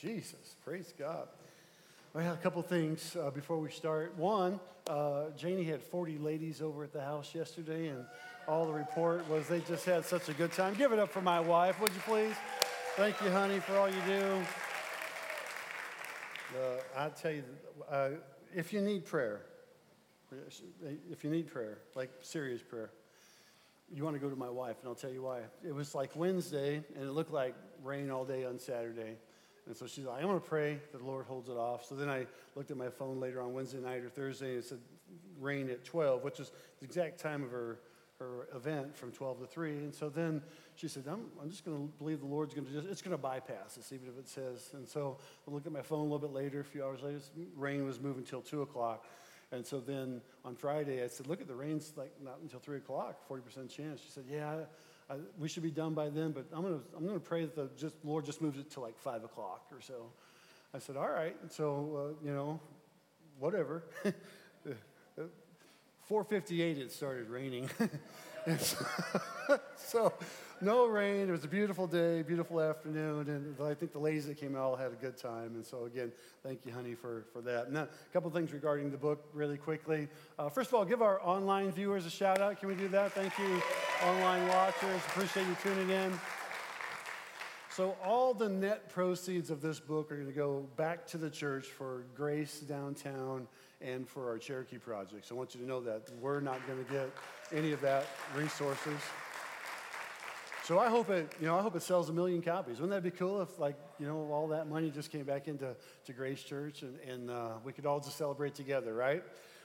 Jesus, praise God. Well, a couple things uh, before we start. One, uh, Janie had 40 ladies over at the house yesterday, and all the report was they just had such a good time. Give it up for my wife, would you please? Thank you, honey, for all you do. Uh, I tell you, uh, if you need prayer, if you need prayer, like serious prayer, you want to go to my wife, and I'll tell you why. It was like Wednesday, and it looked like rain all day on Saturday. And so she's like, I'm going to pray that the Lord holds it off. So then I looked at my phone later on Wednesday night or Thursday, and it said rain at 12, which is the exact time of her, her event from 12 to 3. And so then she said, I'm, I'm just going to believe the Lord's going to just, it's going to bypass us, even if it says. And so I looked at my phone a little bit later, a few hours later, mm, rain was moving till 2 o'clock. And so then on Friday, I said, look at the rain's like not until 3 o'clock, 40% chance. She said, yeah, I, we should be done by then, but I'm to I'm gonna pray that the just, Lord just moves it to like 5 o'clock or so. I said, all right. So, uh, you know, whatever. 458 it started raining. so, so no rain. It was a beautiful day, beautiful afternoon, and I think the ladies that came out all had a good time. And so, again, thank you, honey, for, for that. Now, a couple things regarding the book, really quickly. Uh, first of all, give our online viewers a shout out. Can we do that? Thank you, online watchers. Appreciate you tuning in. So, all the net proceeds of this book are going to go back to the church for Grace Downtown and for our Cherokee projects. I want you to know that we're not going to get any of that resources. So I hope it, you know, I hope it sells a million copies. Wouldn't that be cool if, like, you know, all that money just came back into to Grace Church and, and uh, we could all just celebrate together, right?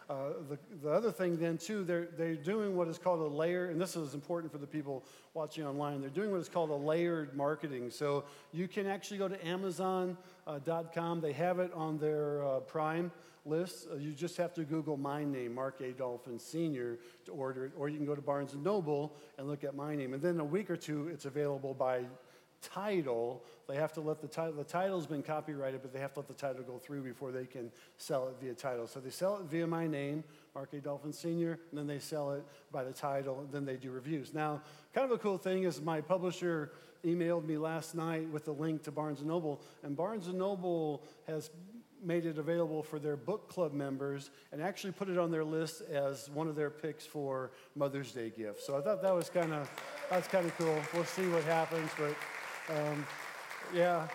Uh, the, the other thing then too, they're, they're doing what is called a layer, and this is important for the people watching online. They're doing what is called a layered marketing. So you can actually go to Amazon.com. Uh, they have it on their uh, Prime list. Uh, you just have to Google my name, Mark A. Dolphin Sr., to order it, or you can go to Barnes & Noble and look at my name. And then a week or two, it's available by title. They have to let the title, the title's been copyrighted, but they have to let the title go through before they can sell it via title. So they sell it via my name, Mark A. Dolphin Sr., and then they sell it by the title, and then they do reviews. Now, kind of a cool thing is my publisher emailed me last night with a link to Barnes & Noble, and Barnes & Noble has made it available for their book club members and actually put it on their list as one of their picks for Mother's Day gifts. So I thought that was kind of that's kind of cool. We'll see what happens, but um, yeah.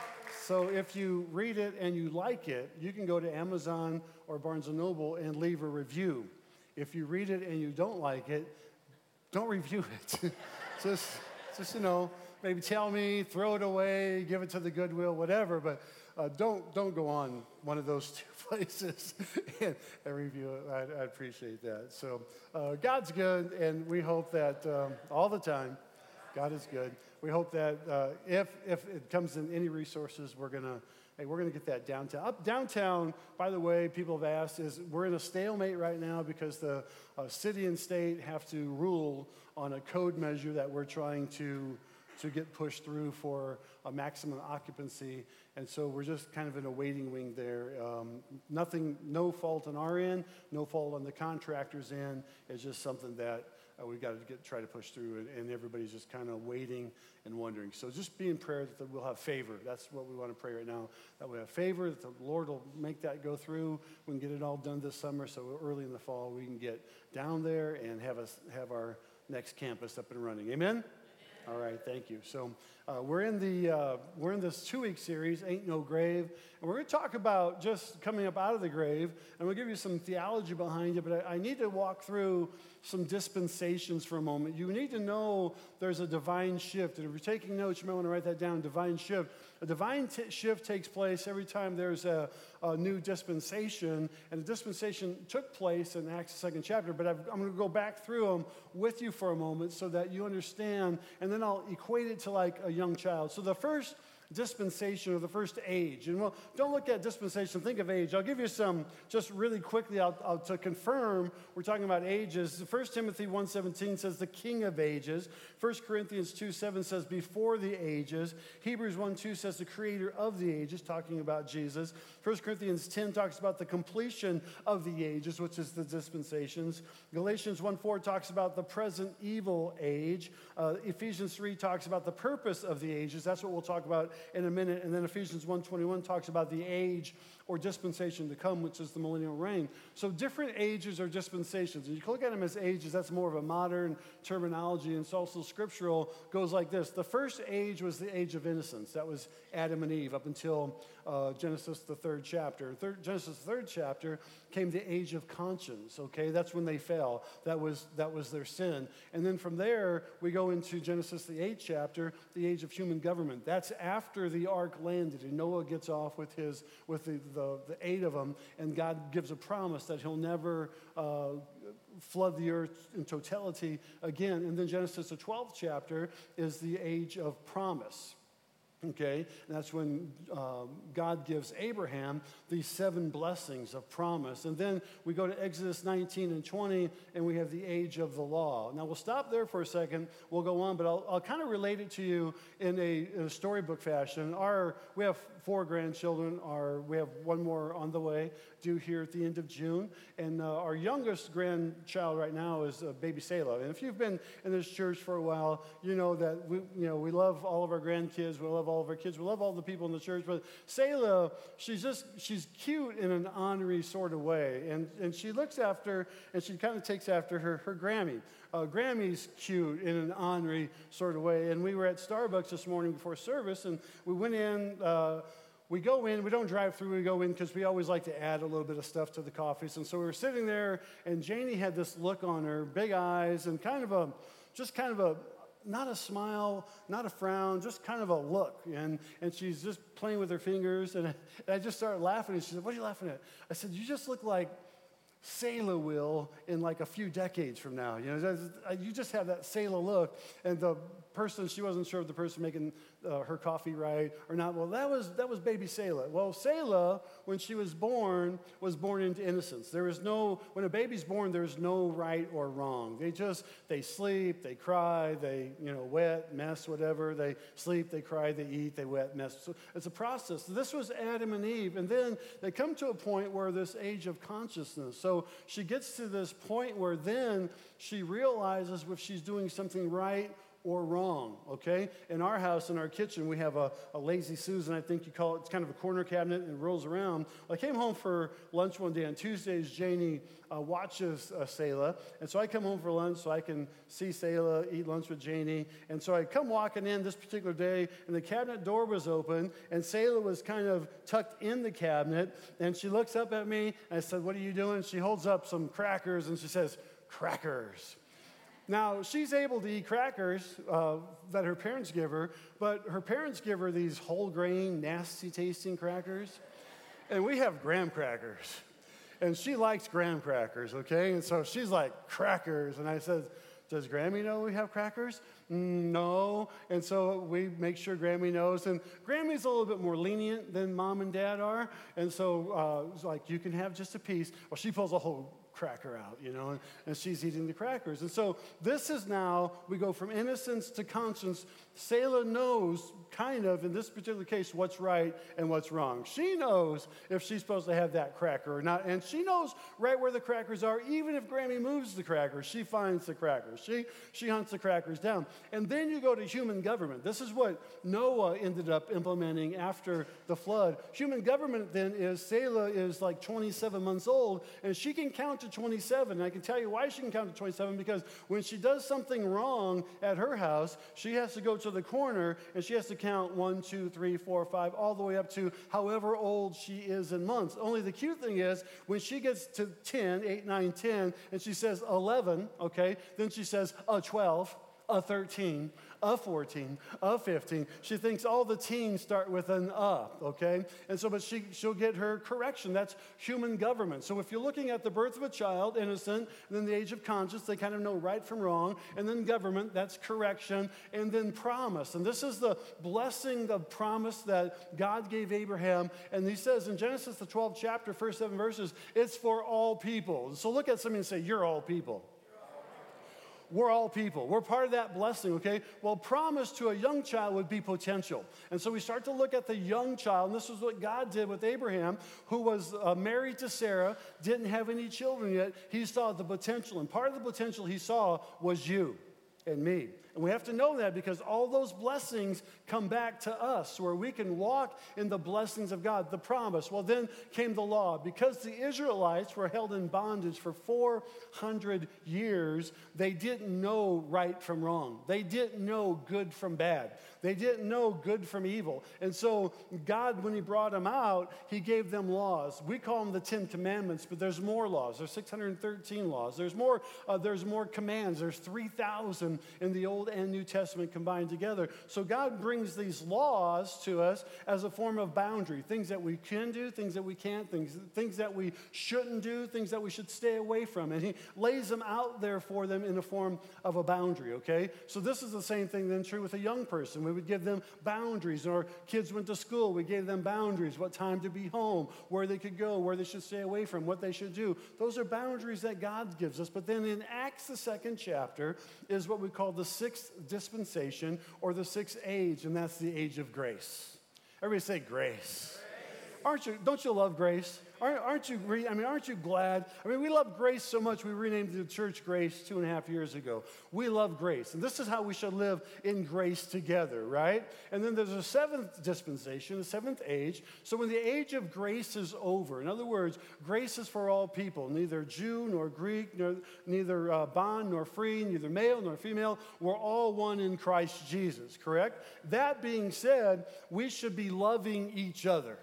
So if you read it and you like it, you can go to Amazon or Barnes and Noble and leave a review. If you read it and you don't like it, don't review it. just, just you know, maybe tell me, throw it away, give it to the Goodwill, whatever. But uh, don't, don't go on one of those two places and, and review it. I, I, appreciate that. So uh, God's good, and we hope that um, all the time, God is good. We hope that uh, if, if it comes in any resources, we're going to hey, we're going to get that downtown. Up downtown, by the way, people have asked, is we're in a stalemate right now because the uh, city and state have to rule on a code measure that we're trying to to get pushed through for a maximum occupancy. And so we're just kind of in a waiting wing there. Um, nothing, no fault on our end, no fault on the contractor's end. It's just something that uh, we've got to get, try to push through, and, and everybody's just kind of waiting and wondering. So just be in prayer that we'll have favor. That's what we want to pray right now. That we have favor, that the Lord will make that go through. We can get it all done this summer, so early in the fall we can get down there and have us have our next campus up and running. Amen. All right, thank you. So uh, we're in the uh, we're in this two week series, Ain't No Grave, and we're going to talk about just coming up out of the grave, and we'll give you some theology behind it. But I, I need to walk through some dispensations for a moment. You need to know there's a divine shift, and if you're taking notes, you might want to write that down. Divine shift. A divine t- shift takes place every time there's a, a, new dispensation, and the dispensation took place in Acts second chapter. But i am going to go back through them with you for a moment so that you understand, and then I'll equate it to like a young child. So the first dispensation or the first age. And well, don't look at dispensation, think of age. I'll give you some just really quickly I'll, I'll, to confirm we're talking about ages. 1 Timothy 1.17 says the king of ages. 1 Corinthians 2.7 says before the ages. Hebrews 1.2 says the creator of the ages, talking about Jesus. 1 Corinthians 10 talks about the completion of the ages, which is the dispensations. Galatians 1.4 talks about the present evil age. Uh, Ephesians 3 talks about the purpose of the ages. That's what we'll talk about in a minute. And then Ephesians 1.21 talks about the age or dispensation to come, which is the millennial reign. So different ages or dispensations. And you can look at them as ages, that's more of a modern terminology. And it's also scriptural, goes like this. The first age was the age of innocence. That was Adam and Eve up until uh, Genesis, the third chapter. Third, Genesis, the third chapter, came the age of conscience, okay? That's when they fell. That was, that was their sin. And then from there, we go into Genesis, the eighth chapter, the age of human government. That's after the ark landed and Noah gets off with, his, with the, the, the eight of them, and God gives a promise that he'll never uh, flood the earth in totality again. And then Genesis, the 12th chapter, is the age of promise. Okay, and that's when uh, God gives Abraham these seven blessings of promise. And then we go to Exodus 19 and 20, and we have the age of the law. Now we'll stop there for a second. We'll go on, but I'll, I'll kind of relate it to you in a, in a, storybook fashion. Our, we have four grandchildren. are, we have one more on the way, due here at the end of June. And uh, our youngest grandchild right now is uh, baby Selah. And if you've been in this church for a while, you know that we, you know, we love all of our grandkids. We love all of our kids. We love all the people in the church. But Selah, she's just, she's cute in an honorary sort of way. And, and she looks after, and she kind of takes after her, her Grammy. Uh, Grammy's cute in an honorary sort of way. And we were at Starbucks this morning before service, and we went in. Uh, we go in, we don't drive through, we go in because we always like to add a little bit of stuff to the coffees. And so we were sitting there, and Janie had this look on her, big eyes, and kind of a, just kind of a, not a smile, not a frown, just kind of a look. And, and she's just playing with her fingers. And I, and I just started laughing. And she said, What are you laughing at? I said, You just look like Selah will in like a few decades from now. You know, uh, you just have that Selah look. And the person, she wasn't sure if the person making uh, her coffee right or not. Well, that was, that was baby Selah. Well, Selah, when she was born, was born into innocence. There is no, when a baby's born, there's no right or wrong. They just, they sleep, they cry, they, you know, wet, mess, whatever. They sleep, they cry, they eat, they wet, mess. So it's a process. This was Adam and Eve. And then they come to a point where this age of consciousness. So she gets to this point where then she realizes if she's doing something right or wrong, okay? In our house, in our kitchen, we have a, a, lazy Susan, I think you call it. It's kind of a corner cabinet and it rolls around. I came home for lunch one day on Tuesdays. Janie uh, watches uh, Selah. And so I come home for lunch so I can see Selah, eat lunch with Janie. And so I come walking in this particular day, and the cabinet door was open, and Selah was kind of tucked in the cabinet. And she looks up at me, and I said, What are you doing? She holds up some crackers, and she says, Crackers. Now, she's able to eat crackers uh, that her parents give her, but her parents give her these whole grain, nasty tasting crackers. And we have graham crackers. And she likes graham crackers, okay? And so she's like, crackers. And I said, Does Grammy know we have crackers? Mm, no. And so we make sure Grammy knows. And Grammy's a little bit more lenient than mom and dad are. And so uh, like, You can have just a piece. Well, she pulls a whole cracker out, you know, and, and she's eating the crackers. And so this is now, we go from innocence to conscience. Selah knows, kind of, in this particular case, what's right and what's wrong. She knows if she's supposed to have that cracker or not. And she knows right where the crackers are. Even if Grammy moves the crackers, she finds the crackers. She, she hunts the crackers down. And then you go to human government. This is what Noah ended up implementing after the flood. Human government then is Selah is like 27 months old, and she can count to 27. And I can tell you why she can count to 27 because when she does something wrong at her house, she has to go to the corner and she has to count one, two, three, four, five, all the way up to however old she is in months. Only the cute thing is when she gets to 10, 8, 9, 10, and she says 11, okay, then she says a 12, a 13, a 14, a 15. She thinks all the teens start with an uh, okay? And so, but she, she'll get her correction. That's human government. So if you're looking at the birth of a child, innocent, and then the age of conscience, they kind of know right from wrong, and then government, that's correction, and then promise. And this is the blessing of promise that God gave Abraham. And he says in Genesis, the 12th chapter, first seven verses, it's for all people. So look at somebody and say, You're all people. We're all people. We're part of that blessing, okay? Well, promise to a young child would be potential. And so we start to look at the young child, and this is what God did with Abraham, who was uh, married to Sarah, didn't have any children yet. He saw the potential, and part of the potential he saw was you and me. And we have to know that because all those blessings come back to us where we can walk in the blessings of God, the promise. Well, then came the law. Because the Israelites were held in bondage for 400 years, they didn't know right from wrong. They didn't know good from bad. They didn't know good from evil. And so, God, when He brought them out, He gave them laws. We call them the Ten Commandments, but there's more laws. There's 613 laws. There's more, uh, there's more commands. There's 3,000 in the Old and New Testament combined together. So, God brings these laws to us as a form of boundary things that we can do, things that we can't, things, things that we shouldn't do, things that we should stay away from. And He lays them out there for them in the form of a boundary, okay? So, this is the same thing then true with a young person. We would give them boundaries. Our kids went to school, we gave them boundaries what time to be home, where they could go, where they should stay away from, what they should do. Those are boundaries that God gives us. But then in Acts, the second chapter, is what we call the sixth dispensation or the sixth age, and that's the age of grace. Everybody say grace. grace. Aren't you, don't you love grace? Aren't, you, I mean, aren't you glad? I mean, we love grace so much, we renamed the church Grace two and a half years ago. We love grace. And this is how we should live in grace together, right? And then there's a seventh dispensation, the seventh age. So when the age of grace is over, in other words, grace is for all people, neither Jew nor Greek, nor, neither uh, bond nor free, neither male nor female. We're all one in Christ Jesus, correct? That being said, we should be loving each other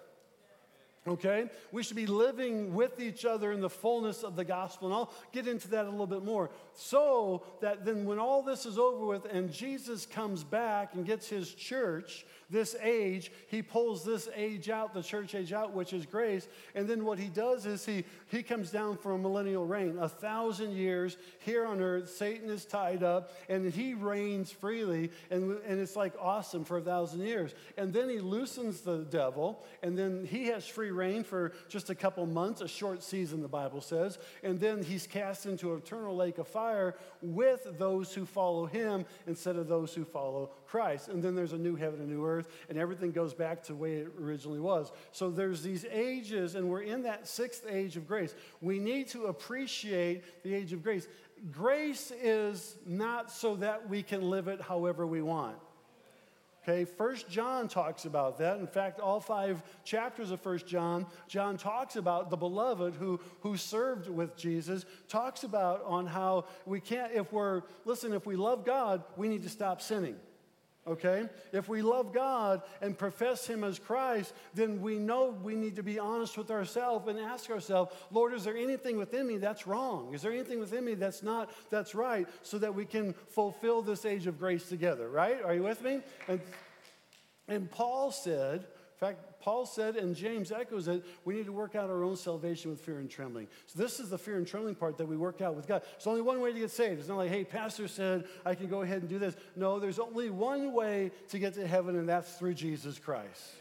okay? We should be living with each other in the fullness of the gospel. And I'll get into that a little bit more. So that then, when all this is over with and Jesus comes back and gets his church, this age, he pulls this age out, the church age out, which is grace. And then what he does is he, he comes down for a millennial reign. A thousand years here on earth, Satan is tied up and he reigns freely. And, and it's like awesome for a thousand years. And then he loosens the devil, and then he has free reign for just a couple months, a short season, the Bible says. And then he's cast into an eternal lake of fire with those who follow him instead of those who follow Christ. And then there's a new heaven and new earth, and everything goes back to the way it originally was. So there's these ages, and we're in that sixth age of grace. We need to appreciate the age of grace. Grace is not so that we can live it however we want. Okay, First John talks about that. In fact, all five chapters of First John, John talks about the beloved who, who served with Jesus, talks about on how we can't, if we're, listen, if we love God, we need to stop sinning okay? If we love God and profess Him as Christ, then we know we need to be honest with ourselves and ask ourselves, Lord, is there anything within me that's wrong? Is there anything within me that's not, that's right, so that we can fulfill this age of grace together, right? Are you with me? And, and Paul said, in fact, Paul said, and James echoes it, we need to work out our own salvation with fear and trembling. So, this is the fear and trembling part that we work out with God. There's only one way to get saved. It's not like, hey, Pastor said I can go ahead and do this. No, there's only one way to get to heaven, and that's through Jesus Christ.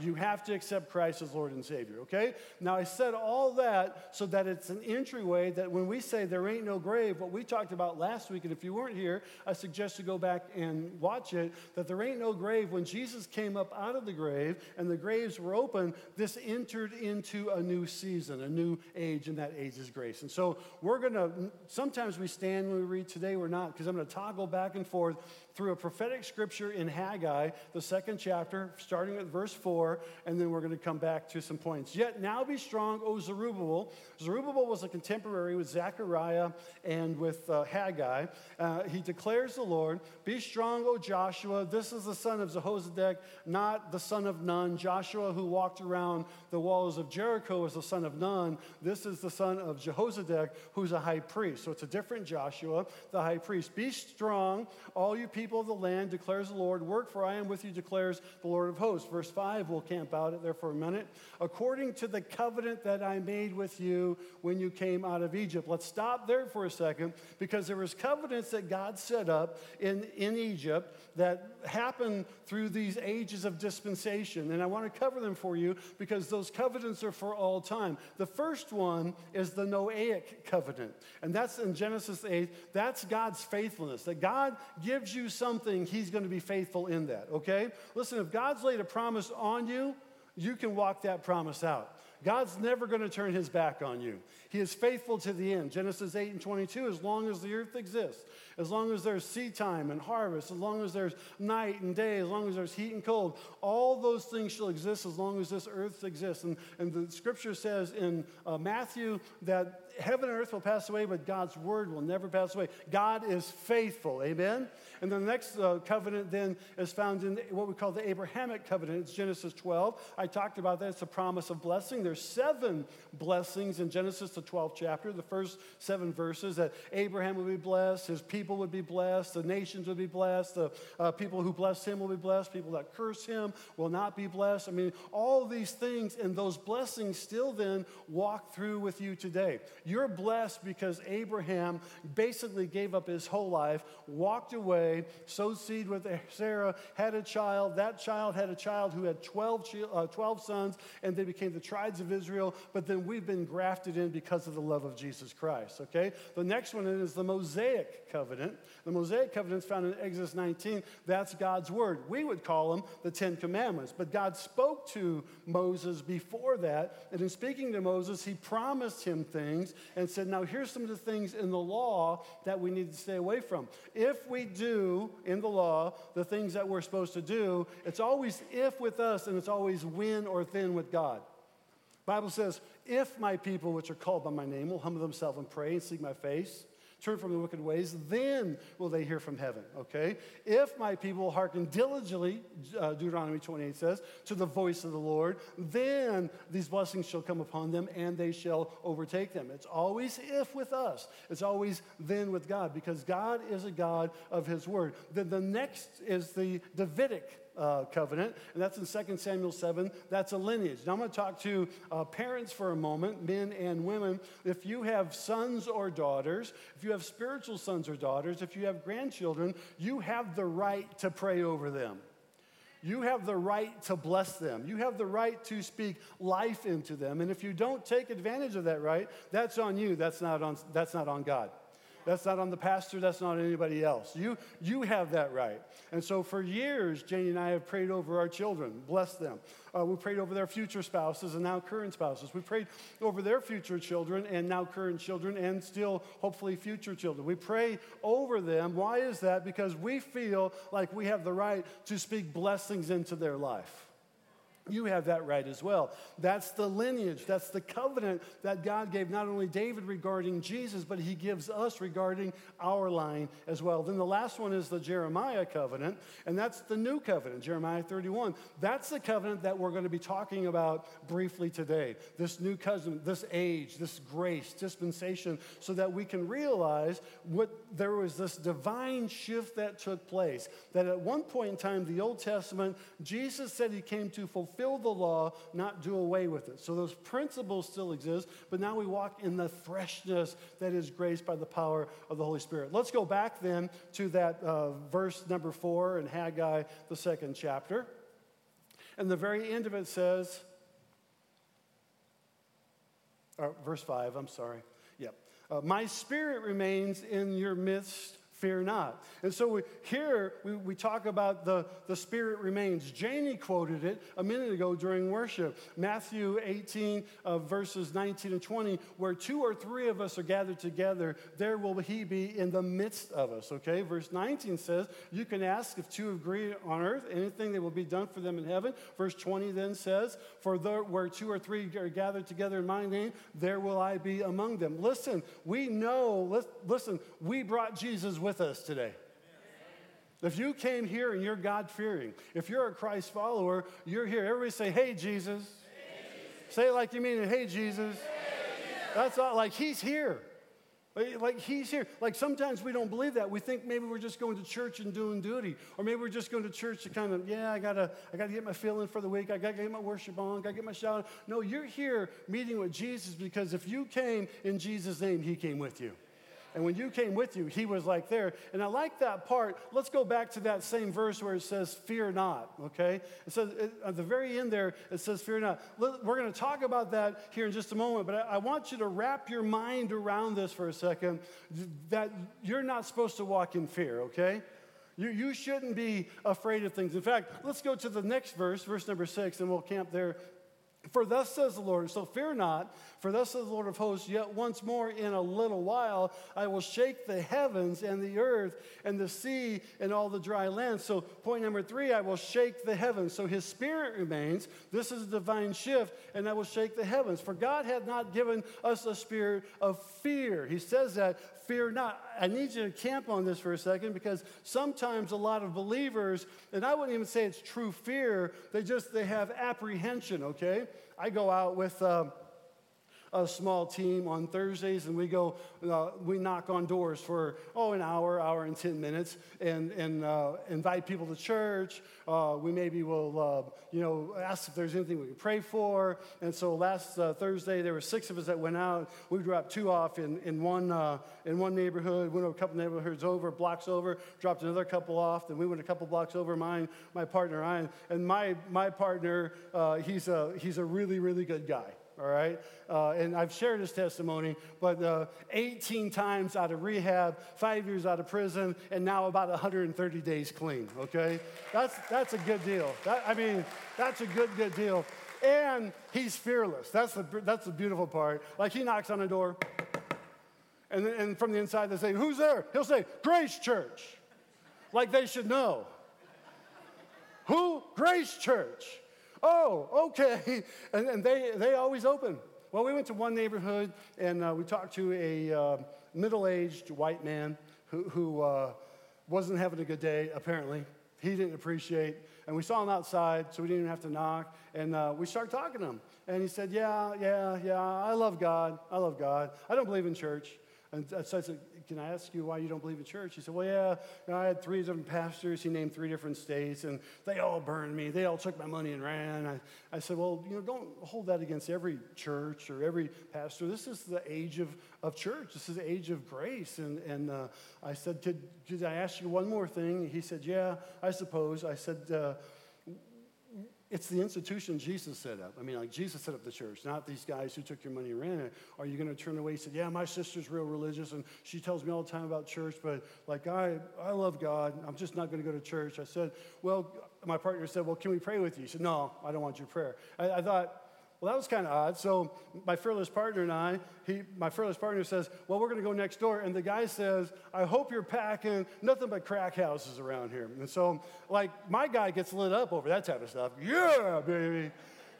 You have to accept Christ as Lord and Savior, okay? Now, I said all that so that it's an entryway that when we say there ain't no grave, what we talked about last week, and if you weren't here, I suggest you go back and watch it, that there ain't no grave. When Jesus came up out of the grave and the graves were open, this entered into a new season, a new age, and that age is grace. And so we're going to, sometimes we stand when we read, today we're not, because I'm going to toggle back and forth through a prophetic scripture in Haggai, the second chapter, starting at verse 4, and then we're going to come back to some points. Yet now be strong, O Zerubbabel. Zerubbabel was a contemporary with Zechariah and with uh, Haggai. Uh, he declares the Lord, Be strong, O Joshua. This is the son of Jehozadak, not the son of Nun. Joshua, who walked around the walls of Jericho, is the son of Nun. This is the son of Jehozadak, who's a high priest. So it's a different Joshua, the high priest. Be strong, all you people of the land, declares the Lord. Work, for I am with you, declares the Lord of hosts. Verse 5, we'll camp out there for a minute. According to the covenant that I made with you when you came out of Egypt. Let's stop there for a second because there was covenants that God set up in, in Egypt that happened through these ages of dispensation. And I want to cover them for you because those covenants are for all time. The first one is the Noahic covenant. And that's in Genesis 8. That's God's faithfulness, that God gives you something, He's going to be faithful in that, okay? Listen, if God's laid a promise on you, you can walk that promise out. God's never going to turn his back on you. He is faithful to the end. Genesis 8 and 22, as long as the earth exists, as long as there's seed time and harvest, as long as there's night and day, as long as there's heat and cold, all those things shall exist as long as this earth exists. And, and the scripture says in uh, Matthew that heaven and earth will pass away, but God's word will never pass away. God is faithful. Amen? And the next uh, covenant then is found in what we call the Abrahamic covenant. It's Genesis 12. I talked about that. It's a promise of blessing. There's seven blessings in Genesis, the 12th chapter, the first seven verses that Abraham would be blessed, his people would be blessed, the nations would be blessed, the uh, people who bless him will be blessed, people that curse him will not be blessed. I mean, all these things and those blessings still then walk through with you today. You're blessed because Abraham basically gave up his whole life, walked away, sowed seed with Sarah, had a child. That child had a child who had 12, uh, 12 sons, and they became the tribes of Israel. But then we've been grafted in because of the love of Jesus Christ, okay? The next one is the Mosaic covenant. The Mosaic covenant is found in Exodus 19. That's God's word. We would call them the Ten Commandments. But God spoke to Moses before that. And in speaking to Moses, he promised him things and said, Now here's some of the things in the law that we need to stay away from. If we do in the law the things that we're supposed to do, it's always if with us and it's always when or then with God. Bible says, if my people which are called by my name will humble themselves and pray and seek my face turn from the wicked ways, then will they hear from heaven, okay? If my people hearken diligently, uh, Deuteronomy 28 says, to the voice of the Lord, then these blessings shall come upon them and they shall overtake them. It's always if with us, it's always then with God because God is a God of his word. Then the next is the Davidic uh, covenant, and that's in 2 Samuel 7. That's a lineage. Now I'm going to talk to uh, parents for a moment, men and women. If you have sons or daughters, if you have spiritual sons or daughters, if you have grandchildren, you have the right to pray over them. You have the right to bless them. You have the right to speak life into them. And if you don't take advantage of that right, that's on you. That's not on, that's not on God. That's not on the pastor, that's not on anybody else. You, you have that right. And so for years, Janie and I have prayed over our children, bless them. Uh, we prayed over their future spouses and now current spouses. We prayed over their future children and now current children and still hopefully future children. We pray over them. Why is that? Because we feel like we have the right to speak blessings into their life. You have that right as well. That's the lineage, that's the covenant that God gave not only David regarding Jesus, but he gives us regarding our line as well. Then the last one is the Jeremiah covenant, and that's the new covenant, Jeremiah 31. That's the covenant that we're going to be talking about briefly today. This new covenant, this age, this grace, dispensation, so that we can realize what there was this divine shift that took place. That at one point in time, the Old Testament, Jesus said he came to fulfill fulfill the law, not do away with it. So those principles still exist, but now we walk in the freshness that is graced by the power of the Holy Spirit. Let's go back then to that uh, verse number four in Haggai, the second chapter. And the very end of it says, uh, verse 5, I'm sorry. Yep. Uh, My spirit remains in your midst fear not. And so we, here we, we talk about the, the Spirit remains. Janie quoted it a minute ago during worship. Matthew 18, uh, verses 19 and 20, where two or three of us are gathered together, there will he be in the midst of us. Okay? Verse 19 says, You can ask if two agree on earth, anything that will be done for them in heaven. Verse 20 then says, For there, where two or three are gathered together in my name, there will I be among them. Listen, we know, listen, we brought Jesus with with us today. If you came here and you're God fearing, if you're a Christ follower, you're here. Everybody say, Hey, Jesus. Hey, Jesus. Say it like you mean it. Hey, Jesus. Hey, That's all. Like, He's here. Like, He's here. Like, sometimes we don't believe that. We think maybe we're just going to church and doing duty. Or maybe we're just going to church to kind of, yeah, I got to I gotta get my feeling for the week. I got to get my worship on. I got to get my shout. Out. No, you're here meeting with Jesus because if you came in Jesus' name, He came with you. And when you came with you, he was like there. And I like that part. Let's go back to that same verse where it says, Fear not, okay? It says, at the very end there, it says, Fear not. We're going to talk about that here in just a moment, but I want you to wrap your mind around this for a second that you're not supposed to walk in fear, okay? You, you shouldn't be afraid of things. In fact, let's go to the next verse, verse number six, and we'll camp there For thus says the Lord, so fear not, for thus says the Lord of hosts, yet once more in a little while I will shake the heavens and the earth and the sea and all the dry land. So, point number three, I will shake the heavens. So, his spirit remains. This is a divine shift, and I will shake the heavens. For God had not given us a spirit of fear. He says that fear not. I need you to camp on this for a second because sometimes a lot of believers, and I wouldn't even say it's true fear, they just they have apprehension, okay? I go out with um, a small team on Thursdays, and we go, uh, we knock on doors for, oh, an hour, hour and 10 minutes, and, and uh, invite people to church. Uh, we maybe will, uh, you know, ask if there's anything we can pray for. And so last uh, Thursday, there were six of us that went out. We dropped two off in, in, one, uh, in one neighborhood, went a couple neighborhoods over, blocks over, dropped another couple off, then we went a couple blocks over, mine, my partner, I, and my, my partner, he's, a, he's a really, really good guy all right? Uh, and I've shared his testimony, but uh, 18 times out of rehab, five years out of prison, and now about 130 days clean, okay? That's, that's a good deal. That, I mean, that's a good, good deal. And he's fearless. That's the, that's the beautiful part. Like he knocks on the door, and, and from the inside they say, Who's there? He'll say, Grace Church. Like they should know. Who? Grace Church. Oh, okay. And, and they, they always open. Well, we went to one neighborhood and uh, we talked to a uh, middle aged white man who, who uh, wasn't having a good day, apparently. He didn't appreciate. And we saw him outside, so we didn't even have to knock. And uh, we started talking to him. And he said, Yeah, yeah, yeah, I love God. I love God. I don't believe in church. And so I said, Can I ask you why you don't believe in church? He said, Well, yeah, you know, I had three different pastors. He named three different states, and they all burned me. They all took my money and ran. I, I said, Well, you know, don't hold that against every church or every pastor. This is the age of, of church, this is the age of grace. And, and uh, I said, could, could I ask you one more thing? He said, Yeah, I suppose. I said, uh, it's the institution Jesus set up. I mean, like Jesus set up the church, not these guys who took your money and ran it. Are you going to turn away and say, Yeah, my sister's real religious and she tells me all the time about church, but like I, I love God. I'm just not going to go to church. I said, Well, my partner said, Well, can we pray with you? He said, No, I don't want your prayer. I, I thought, well, that was kind of odd. So my fearless partner and I, he, my fearless partner says, well, we're going to go next door. And the guy says, I hope you're packing nothing but crack houses around here. And so, like, my guy gets lit up over that type of stuff. Yeah, baby.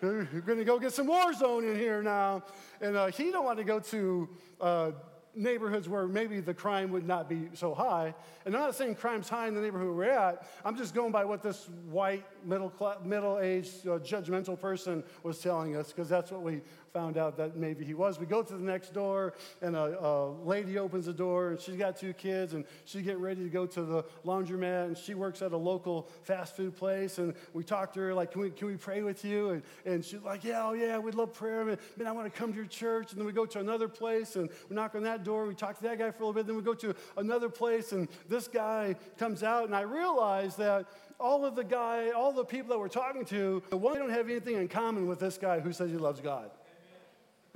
We're going to go get some war zone in here now. And uh, he don't want to go to uh, neighborhoods where maybe the crime would not be so high. And I'm not saying crime's high in the neighborhood we're at. I'm just going by what this white, middle, middle-aged, uh, judgmental person was telling us, because that's what we found out that maybe he was. We go to the next door, and a, a, lady opens the door, and she's got two kids, and she get ready to go to the laundromat, and she works at a local fast food place, and we talked to her, like, can we, can we pray with you? And, and she's like, yeah, oh yeah, we'd love prayer. Man, I want to come to your church. And then we go to another place, and we knock on that door, we talk to that guy for a little bit, then we go to another place, and this guy comes out, and I realize that all of the guy, all the people that we're talking to, the one they don't have anything in common with this guy who says he loves God.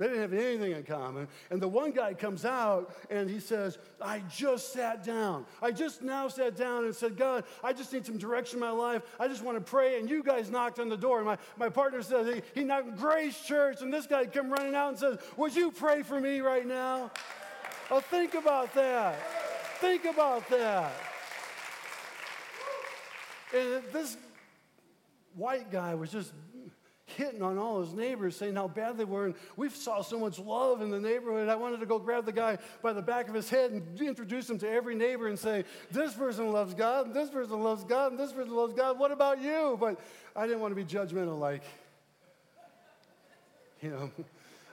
They didn't have anything in common. And the one guy comes out and he says, I just sat down. I just now sat down and said, God, I just need some direction in my life. I just want to pray. And you guys knocked on the door. And my, my partner says, he, he knocked Grace Church. And this guy come running out and says, Would you pray for me right now? Oh, think about that. Think about that. And this white guy was just hitting on all his neighbors, saying how bad they were. And we saw so much love in the neighborhood. I wanted to go grab the guy by the back of his head and introduce him to every neighbor and say, This person loves God, and this person loves God, and this person loves God. What about you? But I didn't want to be judgmental, like, you know.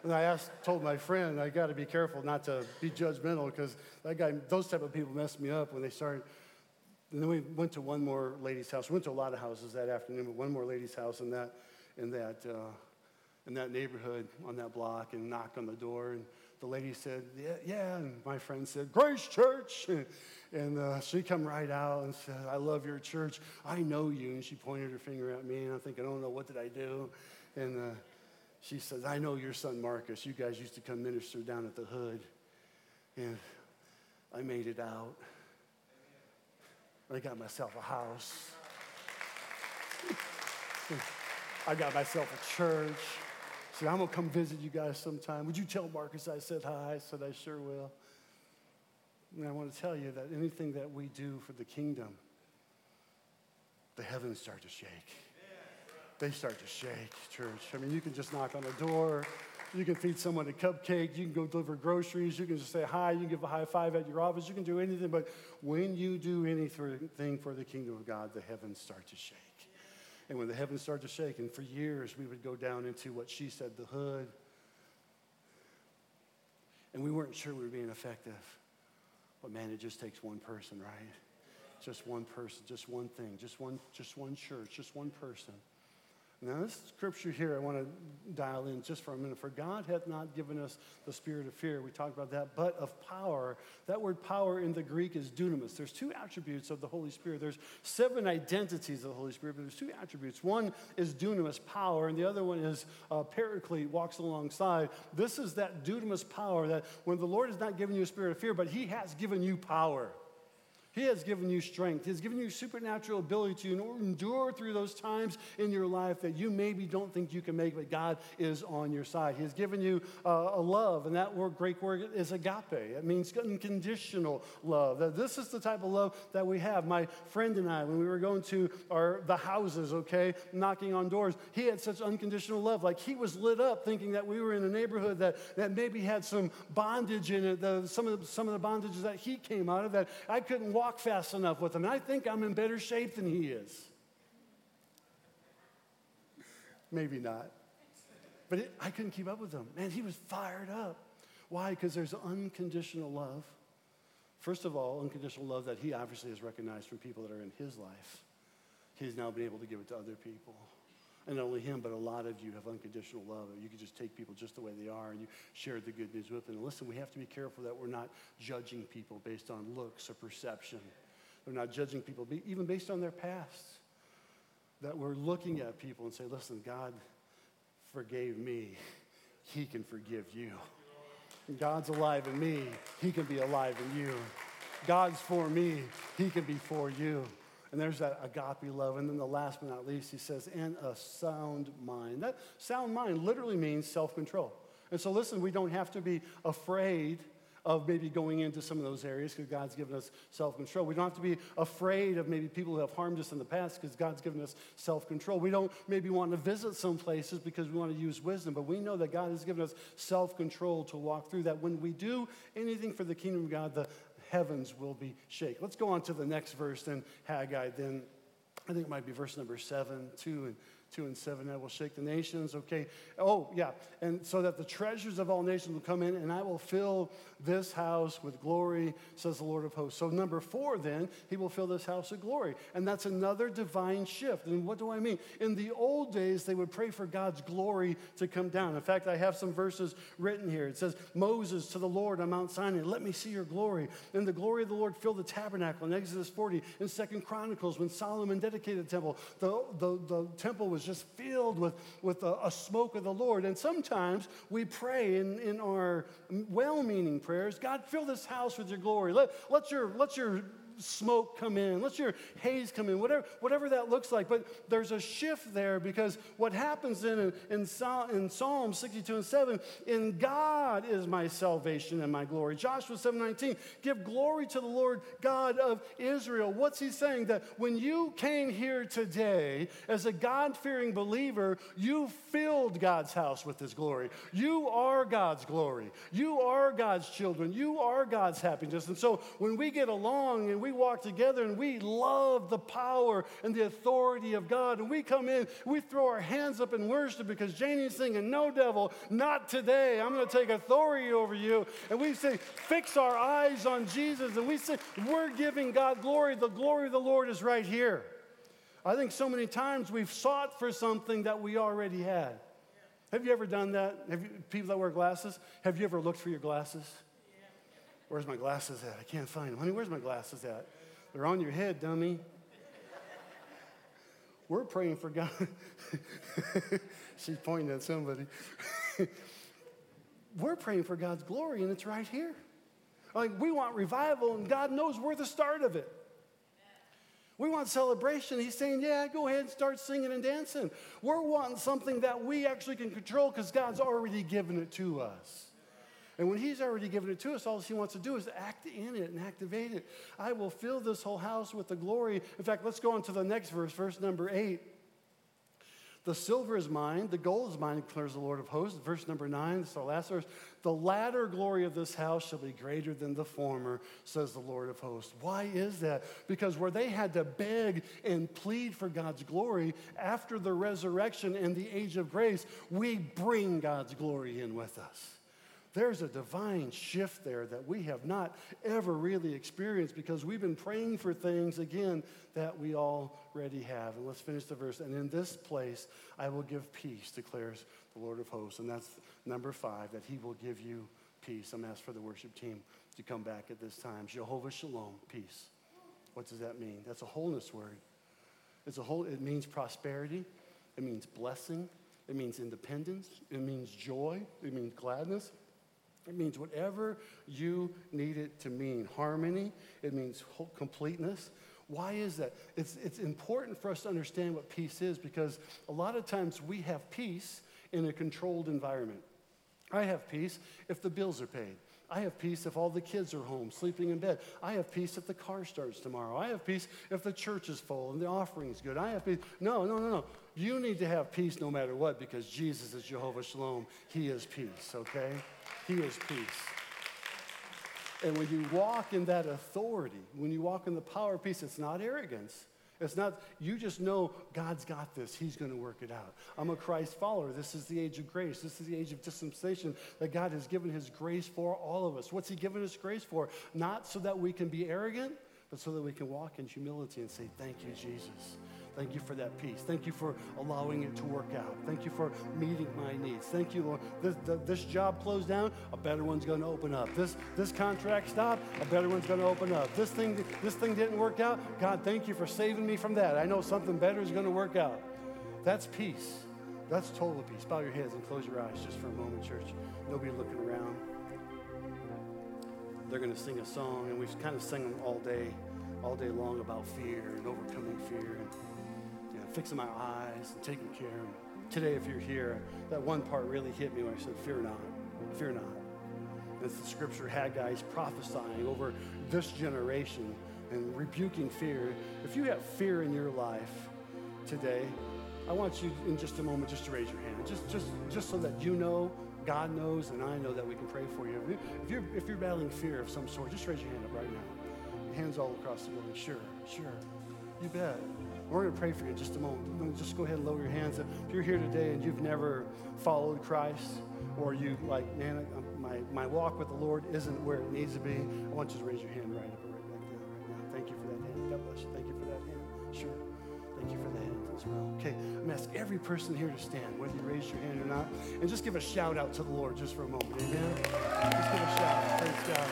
And I asked, told my friend, I got to be careful not to be judgmental because that guy, those type of people messed me up when they started. And then we went to one more lady's house. We went to a lot of houses that afternoon, but one more lady's house, and that in that, uh, in that neighborhood on that block and knocked on the door. And the lady said, Yeah, yeah. And my friend said, Grace Church. and uh, she come right out and said, I love your church. I know you. And she pointed her finger at me. And I'm thinking, Oh no, what did I do? And uh, she says, I know your son Marcus. You guys used to come minister down at the hood. And I made it out. I got myself a house. I got myself a church. said, I'm to come visit you guys sometime. Would you tell Marcus I said hi? I said, I sure will. And I want to tell you that anything that we do for the kingdom, the heavens start to shake. They start to shake, church. I mean, you can just knock on a door. You can feed someone a cupcake. You can go deliver groceries. You can just say hi. You can give a high five at your office. You can do anything. But when you do anything for the kingdom of God, the heavens start to shake. And when the heavens started to shake, and for years we would go down into what she said, the hood, and we weren't sure we were being effective. But man, it just takes one person, right? Just one person, just one thing, just one, just one church, just one person. Now, this scripture here, I want to dial in just for a minute. For God hath not given us the spirit of fear. We talked about that, but of power. That word power in the Greek is dunamis. There's two attributes of the Holy Spirit. There's seven identities of the Holy Spirit, but there's two attributes. One is dunamis, power, and the other one is uh, paraclete, walks alongside. This is that dunamis power that when the Lord has not given you a spirit of fear, but He has given you power. He has given you strength. He has given you supernatural ability to endure through those times in your life that you maybe don't think you can make, but God is on your side. He has given you uh, a love, and that word, Greek word is agape. It means unconditional love. That this is the type of love that we have. My friend and I, when we were going to our the houses, okay, knocking on doors, he had such unconditional love. Like he was lit up thinking that we were in a neighborhood that, that maybe had some bondage in it, the, some, of the, some of the bondages that he came out of that I couldn't walk fast enough with him. I think I'm in better shape than he is. Maybe not. But it, I couldn't keep up with him. Man, he was fired up. Why? Because there's unconditional love. First of all, unconditional love that he obviously has recognized from people that are in his life. He's now been able to give it to other people. And not only him, but a lot of you have unconditional love. You can just take people just the way they are and you share the good news with them. And listen, we have to be careful that we're not judging people based on looks or perception. We're not judging people even based on their past. That we're looking at people and say, listen, God forgave me. He can forgive you. God's alive in me. He can be alive in you. God's for me. He can be for you. And there's that agape love. And then the last but not least, he says, and a sound mind. That sound mind literally means self control. And so, listen, we don't have to be afraid of maybe going into some of those areas because God's given us self control. We don't have to be afraid of maybe people who have harmed us in the past because God's given us self control. We don't maybe want to visit some places because we want to use wisdom, but we know that God has given us self control to walk through that. When we do anything for the kingdom of God, the, heavens will be shaken. Let's go on to the next verse in Haggai. Then I think it might be verse number seven, two and 2 and 7, I will shake the nations. Okay. Oh, yeah. And so that the treasures of all nations will come in, and I will fill this house with glory, says the Lord of hosts. So, number four, then, he will fill this house with glory. And that's another divine shift. And what do I mean? In the old days, they would pray for God's glory to come down. In fact, I have some verses written here. It says, Moses to the Lord on Mount Sinai, let me see your glory. And the glory of the Lord filled the tabernacle in Exodus 40. In Second Chronicles, when Solomon dedicated the temple, the, the, the temple was was just filled with, with a, a smoke of the Lord. And sometimes we pray in, in our well meaning prayers God, fill this house with your glory. Let, let, your, let your smoke come in, let your haze come in, whatever, whatever that looks like. But there's a shift there because what happens in, in, in Psalm 62 and 7, in God is my salvation and my glory. Joshua 7:19, give glory to the Lord God of Israel. What's he saying? That when you came here today as a God-fearing believer, you filled God's house with his glory. You are God's glory. You are God's children. You are God's happiness. And so when we get along and we we walk together and we love the power and the authority of God. And we come in, we throw our hands up in worship because Janie's singing, No, devil, not today. I'm going to take authority over you. And we say, Fix our eyes on Jesus. And we say, We're giving God glory. The glory of the Lord is right here. I think so many times we've sought for something that we already had. Have you ever done that? Have you, people that wear glasses, have you ever looked for your glasses? Where's my glasses at? I can't find them. Honey, where's my glasses at? They're on your head, dummy. We're praying for God. She's pointing at somebody. we're praying for God's glory, and it's right here. Like, we want revival, and God knows we're the start of it. We want celebration. He's saying, Yeah, go ahead and start singing and dancing. We're wanting something that we actually can control because God's already given it to us. And when He's already given it to us, all He wants to do is act in it and activate it. I will fill this whole house with the glory. In fact, let's go on to the next verse, verse number eight. The silver is mine, the gold is mine, declares the Lord of hosts. Verse number nine, this is our last verse. The latter glory of this house shall be greater than the former, says the Lord of hosts. Why is that? Because where they had to beg and plead for God's glory after the resurrection and the age of grace, we bring God's glory in with us. There's a divine shift there that we have not ever really experienced because we've been praying for things, again, that we already have. And let's finish the verse. And in this place I will give peace, declares the Lord of hosts. And that's number five, that he will give you peace. I'm asked for the worship team to come back at this time. Jehovah Shalom, peace. What does that mean? That's a wholeness word. It's a whole, it means prosperity, it means blessing, it means independence, it means joy, it means gladness. It means whatever you need it to mean. Harmony, it means completeness. Why is that? It's, it's important for us to understand what peace is because a lot of times we have peace in a controlled environment. I have peace if the bills are paid. I have peace if all the kids are home, sleeping in bed. I have peace if the car starts tomorrow. I have peace if the church is full and the offering is good. I have peace. No, no, no, no. You need to have peace no matter what because Jesus is Jehovah Shalom. He is peace, okay? He is peace. And when you walk in that authority, when you walk in the power of peace, it's not arrogance. It's not, you just know God's got this. He's going to work it out. I'm a Christ follower. This is the age of grace. This is the age of dispensation that God has given his grace for all of us. What's he given us grace for? Not so that we can be arrogant, but so that we can walk in humility and say, Thank you, Jesus. Thank you for that peace. Thank you for allowing it to work out. Thank you for meeting my needs. Thank you, Lord. This, this job closed down, a better one's going to open up. This, this contract stopped, a better one's going to open up. This thing, this thing didn't work out. God, thank you for saving me from that. I know something better is going to work out. That's peace. That's total peace. Bow your heads and close your eyes just for a moment, church. Nobody looking around. They're going to sing a song, and we've kind of sung them all day, all day long about fear and overcoming fear. And, fixing my eyes and taking care. Today, if you're here, that one part really hit me when I said, Fear not, fear not. It's the scripture Haggai's prophesying over this generation and rebuking fear. If you have fear in your life today, I want you in just a moment just to raise your hand, just, just, just so that you know, God knows, and I know that we can pray for you. If you're, if you're battling fear of some sort, just raise your hand up right now. Hands all across the building. Sure, sure. You bet. We're going to pray for you in just a moment. Just go ahead and lower your hands. If you're here today and you've never followed Christ, or you like, man, my, my walk with the Lord isn't where it needs to be, I want you to raise your hand right up right back down right now. Thank you for that hand. God bless you. Thank you for that hand. Sure. Thank you for the hand as well. Okay, I'm going to ask every person here to stand, whether you raise your hand or not, and just give a shout out to the Lord just for a moment. Amen. Just give a shout out. Thanks, God.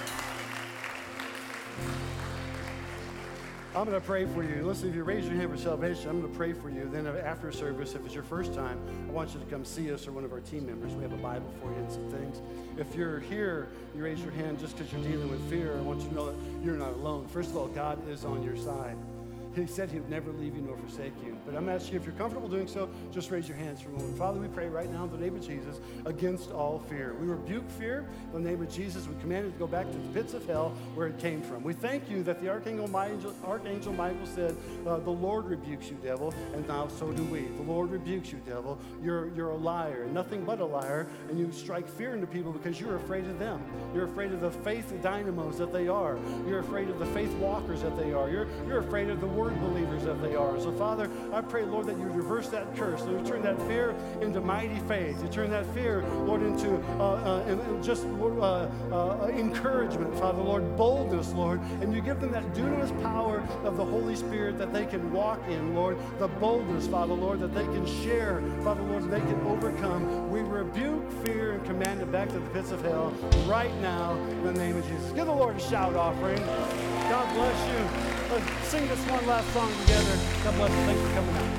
I'm going to pray for you. Listen, if you raise your hand for salvation, I'm going to pray for you. Then after service, if it's your first time, I want you to come see us or one of our team members. We have a Bible for you and some things. If you're here, you raise your hand just because you're dealing with fear. I want you to know that you're not alone. First of all, God is on your side. He said he would never leave you nor forsake you. But I'm asking you, if you're comfortable doing so, just raise your hands for a moment. Father, we pray right now in the name of Jesus against all fear. We rebuke fear in the name of Jesus. We command it to go back to the pits of hell where it came from. We thank you that the Archangel, Archangel Michael said, uh, The Lord rebukes you, devil, and now so do we. The Lord rebukes you, devil. You're, you're a liar, nothing but a liar, and you strike fear into people because you're afraid of them. You're afraid of the faith dynamos that they are. You're afraid of the faith walkers that they are. You're, you're afraid of the word believers that they are. So, Father, I pray, Lord, that you reverse that curse. That you turn that fear into mighty faith. You turn that fear, Lord, into uh, uh, just uh, uh, encouragement, Father, Lord, boldness, Lord. And you give them that dunamis power of the Holy Spirit that they can walk in, Lord. The boldness, Father, Lord, that they can share, Father, Lord, they can overcome. We rebuke fear and command it back to the pits of hell right now in the name of Jesus. Give the Lord a shout offering. God bless you. Let's sing this one last song together. God bless you. Thanks for coming out.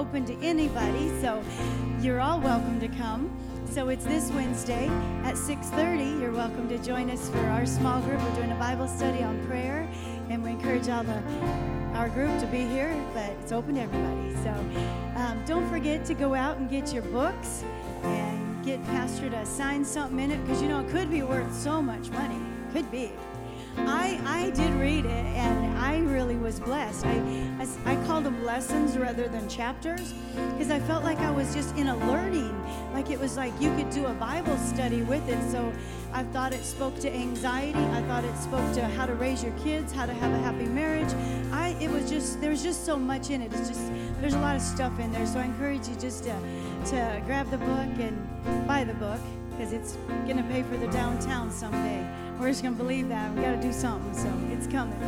Open to anybody, so you're all welcome to come. So it's this Wednesday at 6:30. You're welcome to join us for our small group. We're doing a Bible study on prayer, and we encourage all the our group to be here, but it's open to everybody. So um, don't forget to go out and get your books and get Pastor to sign something in it because you know it could be worth so much money. Could be. I, I did read it and I really was blessed. I, I, I called them lessons rather than chapters because I felt like I was just in a learning. Like it was like you could do a Bible study with it. So I thought it spoke to anxiety. I thought it spoke to how to raise your kids, how to have a happy marriage. I it was just there was just so much in it. It's just there's a lot of stuff in there. So I encourage you just to to grab the book and buy the book because it's gonna pay for the downtown someday. We're just going to believe that. we got to do something, so it's coming.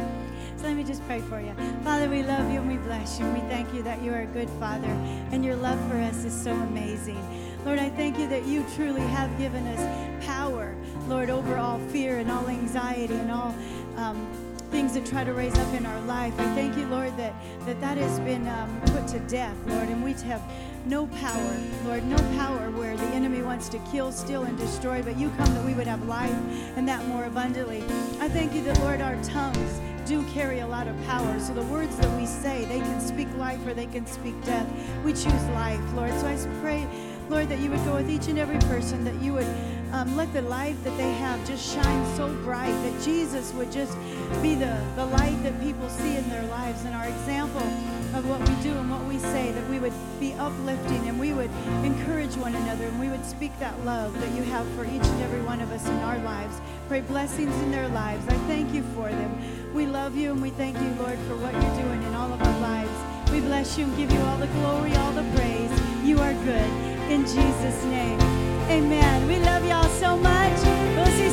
So let me just pray for you. Father, we love you and we bless you. And we thank you that you are a good Father and your love for us is so amazing. Lord, I thank you that you truly have given us power, Lord, over all fear and all anxiety and all. Um, things that try to raise up in our life. I thank you, Lord, that that, that has been um, put to death, Lord, and we have no power, Lord, no power where the enemy wants to kill, steal, and destroy, but you come that we would have life and that more abundantly. I thank you that, Lord, our tongues do carry a lot of power. So the words that we say, they can speak life or they can speak death. We choose life, Lord. So I pray, Lord, that you would go with each and every person, that you would um, let the life that they have just shine so bright, that Jesus would just be the, the light that people see in their lives, of what we do and what we say, that we would be uplifting and we would encourage one another and we would speak that love that you have for each and every one of us in our lives. Pray blessings in their lives. I thank you for them. We love you and we thank you, Lord, for what you're doing in all of our lives. We bless you and give you all the glory, all the praise. You are good. In Jesus' name. Amen. We love y'all so much. We'll see